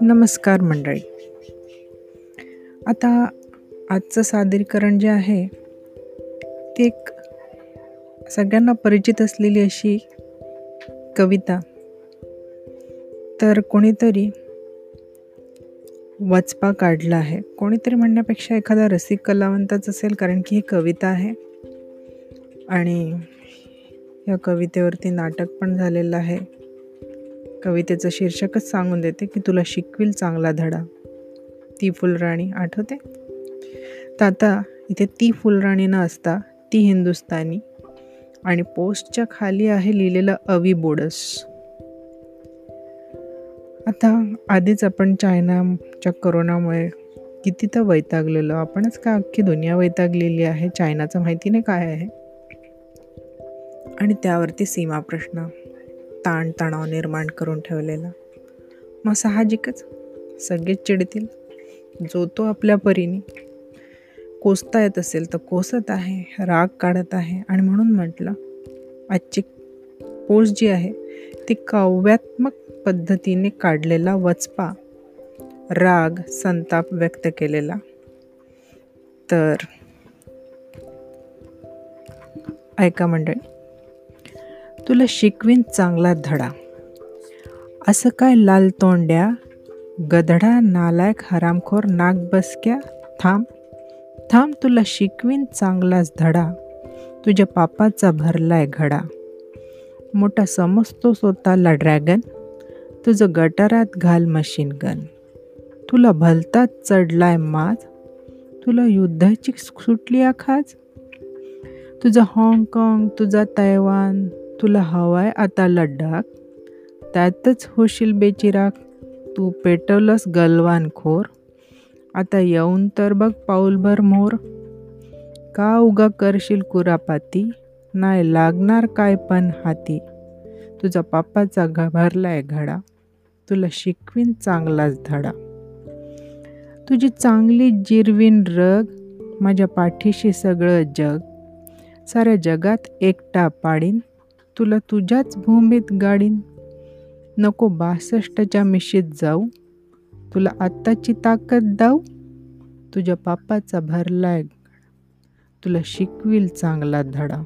नमस्कार मंडळी. आता आजचं सादरीकरण जे आहे ते एक सगळ्यांना परिचित असलेली अशी कविता. तर कोणीतरी वचपा काढला आहे. कोणीतरी म्हणण्यापेक्षा एखादा रसिक कलावंतच असेल कारण की ही कविता आहे. आणि या कवितेवरती नाटक पण झालेलं आहे. कवितेचं शीर्षकच सांगून देते की तुला शिकविल चांगला धडा. ती फुलराणी आठवते? तर आता इथे ती फुलराणी न असता ती हिंदुस्तानी आणि पोस्टच्या खाली आहे लिहिलेलं अवी बोडस. आता आधीच आपण चायनाच्या करोनामुळे किती तर वैतागलेलो. आपणच का अख्खी दुनिया वैतागलेली आहे? चायनाचं माहिती नाही काय आहे? आणि त्यावरती सीमा प्रश्न ताणतणाव निर्माण करून ठेवलेला. मग साहजिकच सगळेच चिडतील जो तो आपल्या परीने. कोसता येत असेल तर कोसत आहे राग काढत आहे आणि म्हणून म्हटलं आजची पोस्ट जी आहे ती काव्यात्मक पद्धतीने काढलेला वचपा राग संताप व्यक्त केलेला. तर ऐका मंडळी तुला शिकवीन चांगला धडा. असं काय लाल तोंड्या? गधडा नालायक हरामखोर नाक बसक्या थांब. थांब तुला शिकवीन चांगलाच धडा. तुझ्या पापाचा भरलाय घडा. मोठा समजतो स्वतःला ड्रॅगन. तुझं गटारात घाल मशीन गन. तुला भलताच चढलाय माज. तुला युद्धाची सुटली आखाज. तुझं हाँगकाँग तुझा तैवान तुला हवाय आता लड्डाख त्यातच होशील बेचिराग तू पेटवलंस गलवान खोर आता येऊन तर बघ पाऊलभर मोर. का उगा करशील कुरापाती? नाही लागणार काय पण हाती. तुझा पापाचा भरलाय घडा. तुला शिकवीन चांगलाच धडा. तुझी चांगली जिरवीन रग. माझ्या पाठीशी सगळं जग. साऱ्या जगात एकटा पाडीन. तुला तुझ्याच भूमीत गाडीन. नको बासष्टच्या मिशीत जाऊ. तुला आत्ताची ताकद दाऊ. तुझ्या पापाचा भरलाय तुला शिकविल चांगला धडा.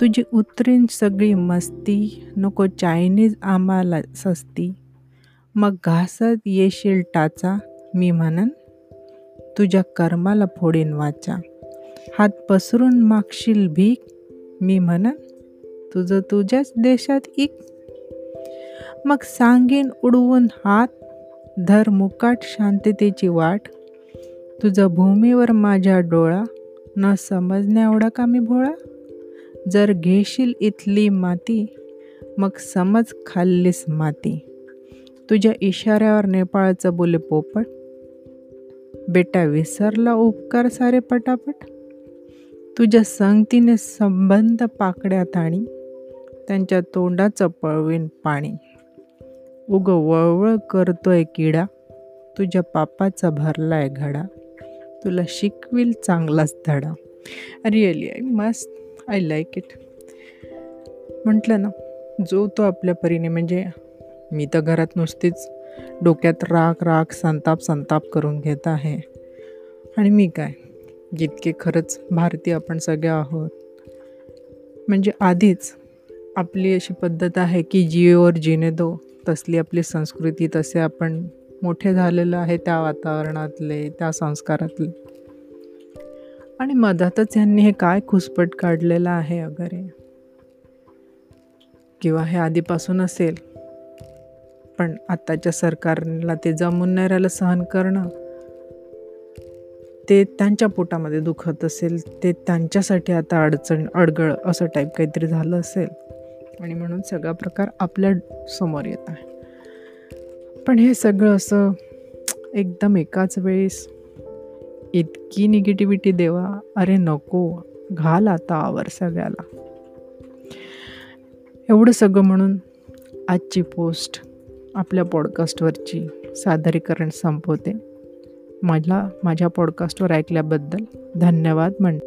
तुझी उतरीन सगळी मस्ती. नको चायनीज आम्हाला सस्ती. मग घासत येशील टाचा मी म्हणन. तुझ्या कर्माला फोडीन वाचा. हात पसरून मागशील भीक. मी म्हणन तुझं तुझ्याच देशात इक मग सांगेन उडवून हात धर मुकाट शांततेची वाट. तुझं भूमीवर माझ्या डोळा न समजण्या एवढा का मी भोळा? जर घेशील इथली माती मग समज खाल्लीस माती. तुझ्या इशाऱ्यावर नेपाळचं बोले पोपट. बेटा विसरला उपकार सारे पटापट. तुझ्या संगतीने संबंध पाकड्यात आणि त्यांच्या तोंडाचं पळवीन पाणी. उग वळवळ करतोय किडा. तुझ्या पापाचा भरलाय घडा. तुला शिकविल चांगलाच धडा. रिअली आय मस्त आय लाईक इट म्हटलं ना जो तो आपल्या परीने म्हणजे मी तर घरात नुसतीच डोक्यात राग राग संताप संताप करून घेत आहे. आणि मी काय? जितके खरंच भारतीय आपण सगळे आहोत. म्हणजे आधीच आपली अशी पद्धत आहे की जिओवर जिने दो तसली आपली संस्कृती तसे आपण मोठे झालेलं आहे त्या वातावरणातले त्या संस्कारातले. आणि मधातच यांनी हे काय खुसपट काढलेलं आहे वगैरे? किंवा हे आधीपासून असेल पण आत्ताच्या सरकारला ते जमून नाही राहिलं सहन करणं? ते त्यांच्या पोटामध्ये दुखत असेल ते त्यांच्यासाठी आता अडचण अडगळ असं टाईप काहीतरी झालं असेल. आणि म्हणून सगळा प्रकार आपल्यासमोर येत आहे. पण हे सगळं असं एकदम एकाच वेळेस इतकी निगेटिव्हिटी देवा अरे नको घाल आता आवर सगळ्याला. एवढं सगळं म्हणून आजची पोस्ट आपल्या पॉडकास्टवरची सादरीकरण संपवते. मला माझ्या पॉडकास्टवर ऐकल्याबद्दल धन्यवाद म्हण